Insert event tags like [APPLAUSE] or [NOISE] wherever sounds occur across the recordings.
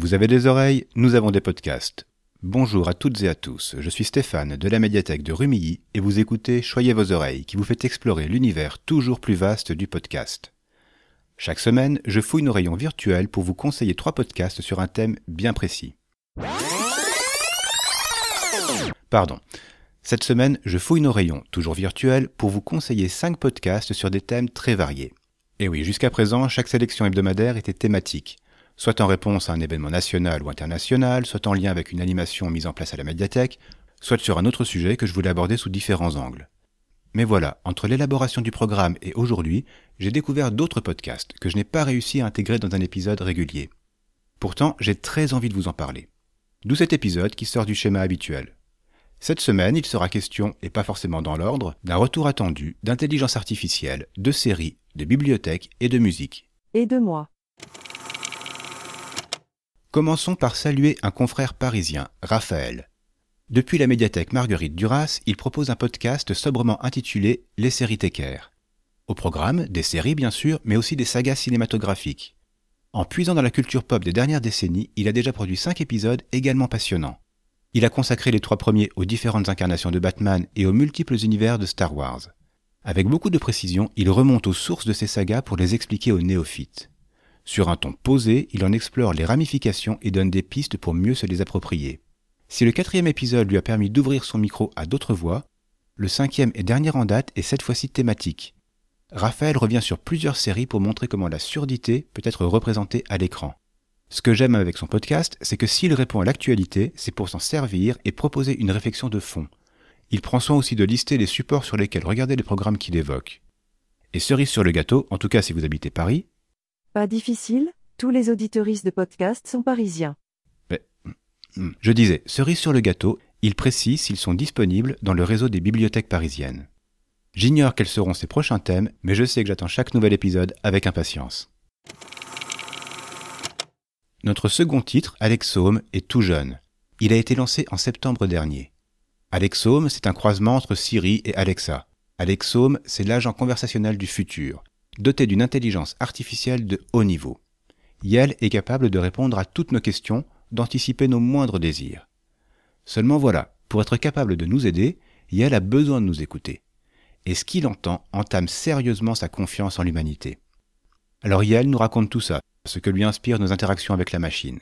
Vous avez des oreilles, nous avons des podcasts. Bonjour à toutes et à tous, je suis Stéphane de la médiathèque de Rumilly et vous écoutez Choyez vos oreilles qui vous fait explorer l'univers toujours plus vaste du podcast. Chaque semaine, je fouille nos rayons virtuels pour vous conseiller trois podcasts sur un thème bien précis. Pardon. Cette semaine, je fouille nos rayons, toujours virtuels, pour vous conseiller cinq podcasts sur des thèmes très variés. Et oui, jusqu'à présent, chaque sélection hebdomadaire était thématique soit en réponse à un événement national ou international, soit en lien avec une animation mise en place à la médiathèque, soit sur un autre sujet que je voulais aborder sous différents angles. Mais voilà, entre l'élaboration du programme et aujourd'hui, j'ai découvert d'autres podcasts que je n'ai pas réussi à intégrer dans un épisode régulier. Pourtant, j'ai très envie de vous en parler. D'où cet épisode qui sort du schéma habituel. Cette semaine, il sera question, et pas forcément dans l'ordre, d'un retour attendu d'intelligence artificielle, de séries, de bibliothèques et de musique. Et de moi. Commençons par saluer un confrère parisien, Raphaël. Depuis la médiathèque Marguerite Duras, il propose un podcast sobrement intitulé Les séries Tecker. Au programme, des séries bien sûr, mais aussi des sagas cinématographiques. En puisant dans la culture pop des dernières décennies, il a déjà produit cinq épisodes également passionnants. Il a consacré les trois premiers aux différentes incarnations de Batman et aux multiples univers de Star Wars. Avec beaucoup de précision, il remonte aux sources de ces sagas pour les expliquer aux néophytes. Sur un ton posé, il en explore les ramifications et donne des pistes pour mieux se les approprier. Si le quatrième épisode lui a permis d'ouvrir son micro à d'autres voix, le cinquième et dernier en date est cette fois-ci thématique. Raphaël revient sur plusieurs séries pour montrer comment la surdité peut être représentée à l'écran. Ce que j'aime avec son podcast, c'est que s'il répond à l'actualité, c'est pour s'en servir et proposer une réflexion de fond. Il prend soin aussi de lister les supports sur lesquels regarder les programmes qu'il évoque. Et cerise sur le gâteau, en tout cas si vous habitez Paris, pas difficile, tous les auditoristes de podcast sont parisiens. Hmm, je disais, cerise sur le gâteau, il précise s'ils sont disponibles dans le réseau des bibliothèques parisiennes. J'ignore quels seront ses prochains thèmes, mais je sais que j'attends chaque nouvel épisode avec impatience. Notre second titre, Alexome, est tout jeune. Il a été lancé en septembre dernier. Alexome, c'est un croisement entre Siri et Alexa. Alexome, c'est l'agent conversationnel du futur doté d'une intelligence artificielle de haut niveau. Yel est capable de répondre à toutes nos questions, d'anticiper nos moindres désirs. Seulement voilà, pour être capable de nous aider, Yel a besoin de nous écouter. Et ce qu'il entend entame sérieusement sa confiance en l'humanité. Alors Yel nous raconte tout ça, ce que lui inspirent nos interactions avec la machine.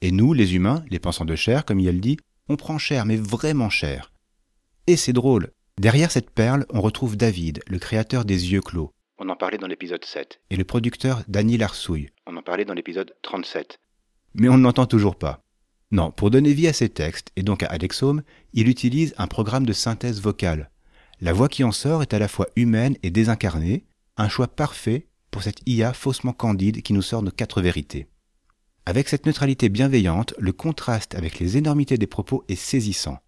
Et nous, les humains, les pensants de chair, comme Yel dit, on prend cher, mais vraiment cher. Et c'est drôle, derrière cette perle, on retrouve David, le créateur des yeux clos, on en parlait dans l'épisode 7. Et le producteur Danny Larsouille. On en parlait dans l'épisode 37. Mais on ne l'entend toujours pas. Non, pour donner vie à ces textes, et donc à Alexome, il utilise un programme de synthèse vocale. La voix qui en sort est à la fois humaine et désincarnée, un choix parfait pour cette IA faussement candide qui nous sort nos quatre vérités. Avec cette neutralité bienveillante, le contraste avec les énormités des propos est saisissant.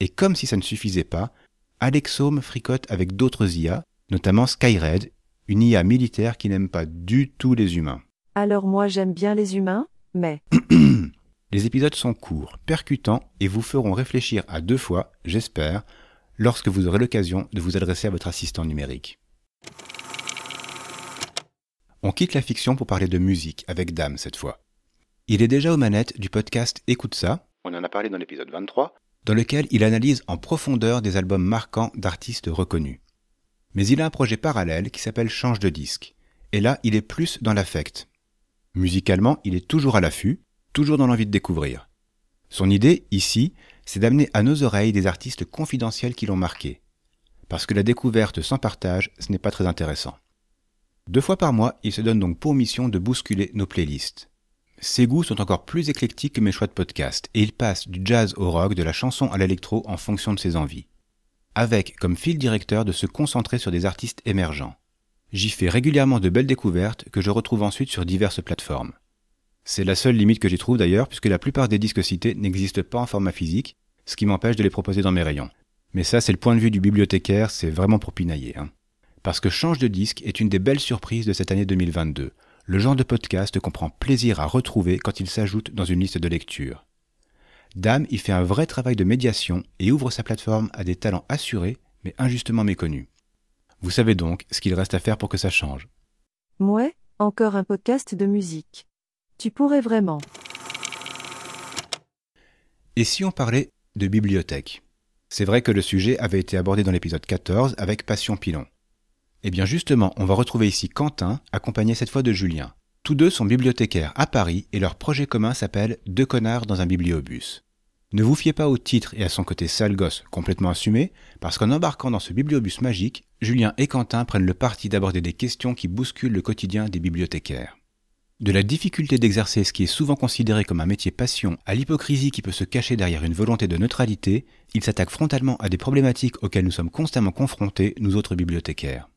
Et comme si ça ne suffisait pas, Alexome fricote avec d'autres IA, notamment Skyred, une IA militaire qui n'aime pas du tout les humains. Alors moi j'aime bien les humains, mais... [CLEARS THROAT] les épisodes sont courts, percutants et vous feront réfléchir à deux fois, j'espère, lorsque vous aurez l'occasion de vous adresser à votre assistant numérique. On quitte la fiction pour parler de musique avec Dame cette fois. Il est déjà aux manettes du podcast Écoute ça, on en a parlé dans l'épisode 23, dans lequel il analyse en profondeur des albums marquants d'artistes reconnus. Mais il a un projet parallèle qui s'appelle Change de disque. Et là, il est plus dans l'affect. Musicalement, il est toujours à l'affût, toujours dans l'envie de découvrir. Son idée, ici, c'est d'amener à nos oreilles des artistes confidentiels qui l'ont marqué. Parce que la découverte sans partage, ce n'est pas très intéressant. Deux fois par mois, il se donne donc pour mission de bousculer nos playlists. Ses goûts sont encore plus éclectiques que mes choix de podcast, et il passe du jazz au rock, de la chanson à l'électro en fonction de ses envies avec comme fil directeur de se concentrer sur des artistes émergents. J'y fais régulièrement de belles découvertes que je retrouve ensuite sur diverses plateformes. C'est la seule limite que j'y trouve d'ailleurs, puisque la plupart des disques cités n'existent pas en format physique, ce qui m'empêche de les proposer dans mes rayons. Mais ça, c'est le point de vue du bibliothécaire, c'est vraiment pour pinailler. Hein. Parce que Change de disque est une des belles surprises de cette année 2022, le genre de podcast qu'on prend plaisir à retrouver quand il s'ajoute dans une liste de lecture. Dame y fait un vrai travail de médiation et ouvre sa plateforme à des talents assurés mais injustement méconnus. Vous savez donc ce qu'il reste à faire pour que ça change. Mouais, encore un podcast de musique. Tu pourrais vraiment. Et si on parlait de bibliothèque? C'est vrai que le sujet avait été abordé dans l'épisode 14 avec Passion Pilon. Eh bien justement, on va retrouver ici Quentin, accompagné cette fois de Julien. Tous deux sont bibliothécaires à Paris et leur projet commun s'appelle Deux connards dans un bibliobus. Ne vous fiez pas au titre et à son côté sale gosse complètement assumé, parce qu'en embarquant dans ce bibliobus magique, Julien et Quentin prennent le parti d'aborder des questions qui bousculent le quotidien des bibliothécaires. De la difficulté d'exercer ce qui est souvent considéré comme un métier passion à l'hypocrisie qui peut se cacher derrière une volonté de neutralité, ils s'attaquent frontalement à des problématiques auxquelles nous sommes constamment confrontés, nous autres bibliothécaires.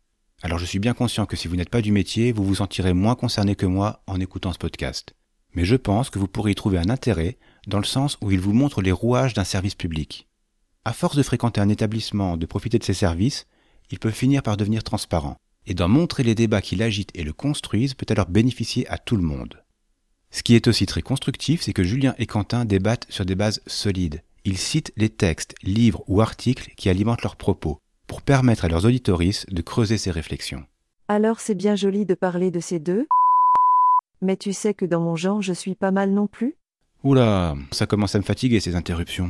Alors je suis bien conscient que si vous n'êtes pas du métier, vous vous sentirez moins concerné que moi en écoutant ce podcast. Mais je pense que vous pourrez y trouver un intérêt dans le sens où il vous montre les rouages d'un service public. À force de fréquenter un établissement, de profiter de ses services, il peut finir par devenir transparent, et d'en montrer les débats qui l'agitent et le construisent peut alors bénéficier à tout le monde. Ce qui est aussi très constructif, c'est que Julien et Quentin débattent sur des bases solides. Ils citent les textes, livres ou articles qui alimentent leurs propos, pour permettre à leurs auditoristes de creuser ces réflexions. Alors c'est bien joli de parler de ces deux. Mais tu sais que dans mon genre je suis pas mal non plus Oula, ça commence à me fatiguer ces interruptions.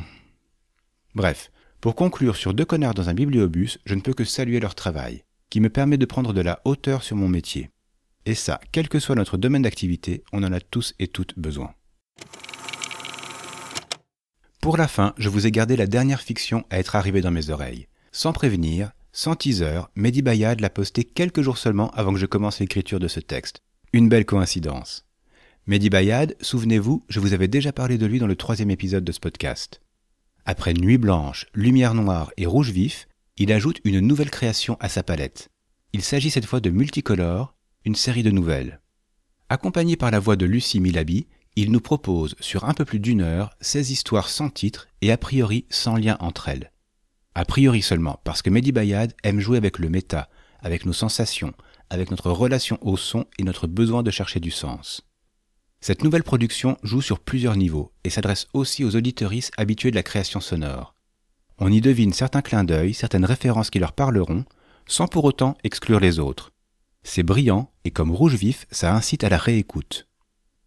Bref, pour conclure sur deux connards dans un bibliobus, je ne peux que saluer leur travail, qui me permet de prendre de la hauteur sur mon métier. Et ça, quel que soit notre domaine d'activité, on en a tous et toutes besoin. Pour la fin, je vous ai gardé la dernière fiction à être arrivée dans mes oreilles. Sans prévenir, sans teaser, Mehdi Bayad l'a posté quelques jours seulement avant que je commence l'écriture de ce texte. Une belle coïncidence. Mehdi Bayad, souvenez-vous, je vous avais déjà parlé de lui dans le troisième épisode de ce podcast. Après Nuit blanche, Lumière noire et Rouge vif, il ajoute une nouvelle création à sa palette. Il s'agit cette fois de Multicolore, une série de nouvelles. Accompagné par la voix de Lucie Milabi, il nous propose, sur un peu plus d'une heure, 16 histoires sans titre et a priori sans lien entre elles. A priori seulement, parce que Mehdi Bayad aime jouer avec le méta, avec nos sensations, avec notre relation au son et notre besoin de chercher du sens. Cette nouvelle production joue sur plusieurs niveaux et s'adresse aussi aux auditeuristes habitués de la création sonore. On y devine certains clins d'œil, certaines références qui leur parleront, sans pour autant exclure les autres. C'est brillant et comme rouge vif, ça incite à la réécoute.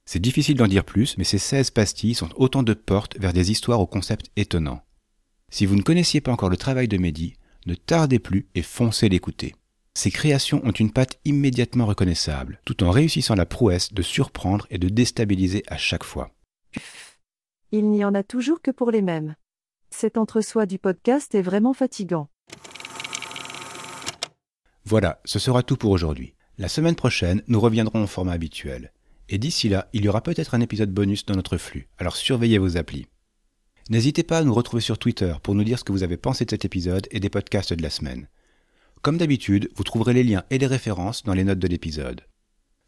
C'est difficile d'en dire plus, mais ces 16 pastilles sont autant de portes vers des histoires au concept étonnant. Si vous ne connaissiez pas encore le travail de Mehdi, ne tardez plus et foncez l'écouter. Ces créations ont une patte immédiatement reconnaissable, tout en réussissant la prouesse de surprendre et de déstabiliser à chaque fois. Il n'y en a toujours que pour les mêmes. Cet entre-soi du podcast est vraiment fatigant. Voilà, ce sera tout pour aujourd'hui. La semaine prochaine, nous reviendrons au format habituel. Et d'ici là, il y aura peut-être un épisode bonus dans notre flux, alors surveillez vos applis. N'hésitez pas à nous retrouver sur Twitter pour nous dire ce que vous avez pensé de cet épisode et des podcasts de la semaine. Comme d'habitude, vous trouverez les liens et les références dans les notes de l'épisode.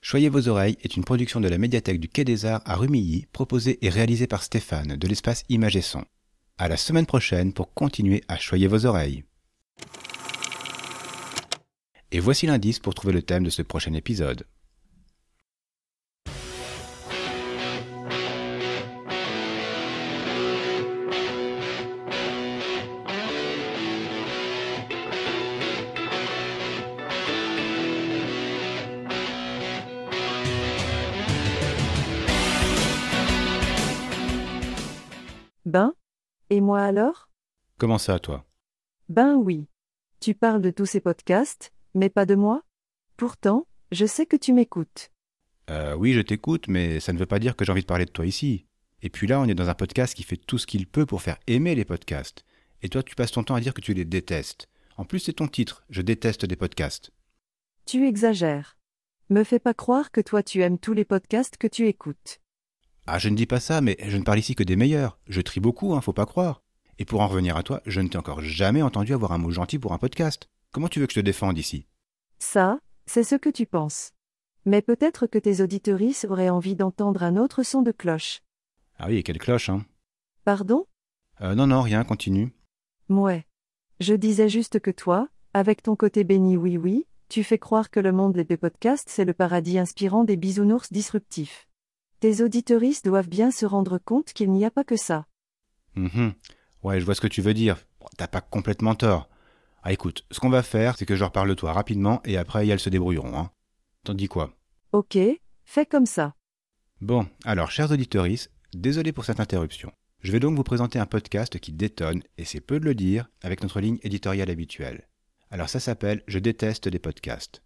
Choyez vos oreilles est une production de la médiathèque du Quai des Arts à Rumilly, proposée et réalisée par Stéphane de l'espace Image et Son. À la semaine prochaine pour continuer à choyer vos oreilles. Et voici l'indice pour trouver le thème de ce prochain épisode. Et moi alors? Comment ça, toi? Ben oui. Tu parles de tous ces podcasts, mais pas de moi? Pourtant, je sais que tu m'écoutes. Euh, oui, je t'écoute, mais ça ne veut pas dire que j'ai envie de parler de toi ici. Et puis là, on est dans un podcast qui fait tout ce qu'il peut pour faire aimer les podcasts. Et toi, tu passes ton temps à dire que tu les détestes. En plus, c'est ton titre, Je déteste des podcasts. Tu exagères. Me fais pas croire que toi tu aimes tous les podcasts que tu écoutes. Ah, je ne dis pas ça, mais je ne parle ici que des meilleurs. Je trie beaucoup, hein, faut pas croire. Et pour en revenir à toi, je ne t'ai encore jamais entendu avoir un mot gentil pour un podcast. Comment tu veux que je te défende ici? Ça, c'est ce que tu penses. Mais peut-être que tes auditorices auraient envie d'entendre un autre son de cloche. Ah oui, et quelle cloche, hein? Pardon? Euh, Non, non, rien, continue. Mouais. Je disais juste que toi, avec ton côté béni oui oui, tu fais croire que le monde des podcasts c'est le paradis inspirant des bisounours disruptifs. Tes auditoristes doivent bien se rendre compte qu'il n'y a pas que ça. Mhm. Ouais, je vois ce que tu veux dire. T'as pas complètement tort. Ah écoute, ce qu'on va faire, c'est que je leur parle de toi rapidement et après elles se débrouilleront. Hein. T'en dis quoi? Ok, fais comme ça. Bon, alors, chers auditeuristes, désolé pour cette interruption. Je vais donc vous présenter un podcast qui détonne, et c'est peu de le dire, avec notre ligne éditoriale habituelle. Alors ça s'appelle Je déteste des podcasts.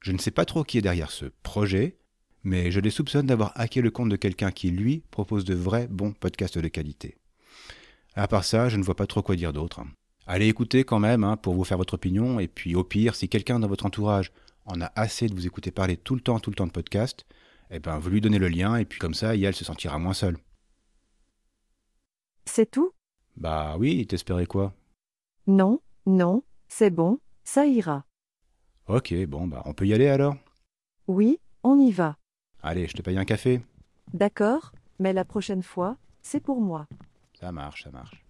Je ne sais pas trop qui est derrière ce projet, mais je les soupçonne d'avoir hacké le compte de quelqu'un qui, lui, propose de vrais bons podcasts de qualité. À part ça, je ne vois pas trop quoi dire d'autre. Allez écouter quand même, hein, pour vous faire votre opinion, et puis au pire, si quelqu'un dans votre entourage en a assez de vous écouter parler tout le temps, tout le temps de podcast, eh ben vous lui donnez le lien, et puis comme ça, Yael se sentira moins seule. C'est tout? Bah oui, t'espérais quoi? Non, non, c'est bon, ça ira. Ok, bon, bah on peut y aller alors? Oui, on y va. Allez, je te paye un café D'accord, mais la prochaine fois, c'est pour moi. Ça marche, ça marche.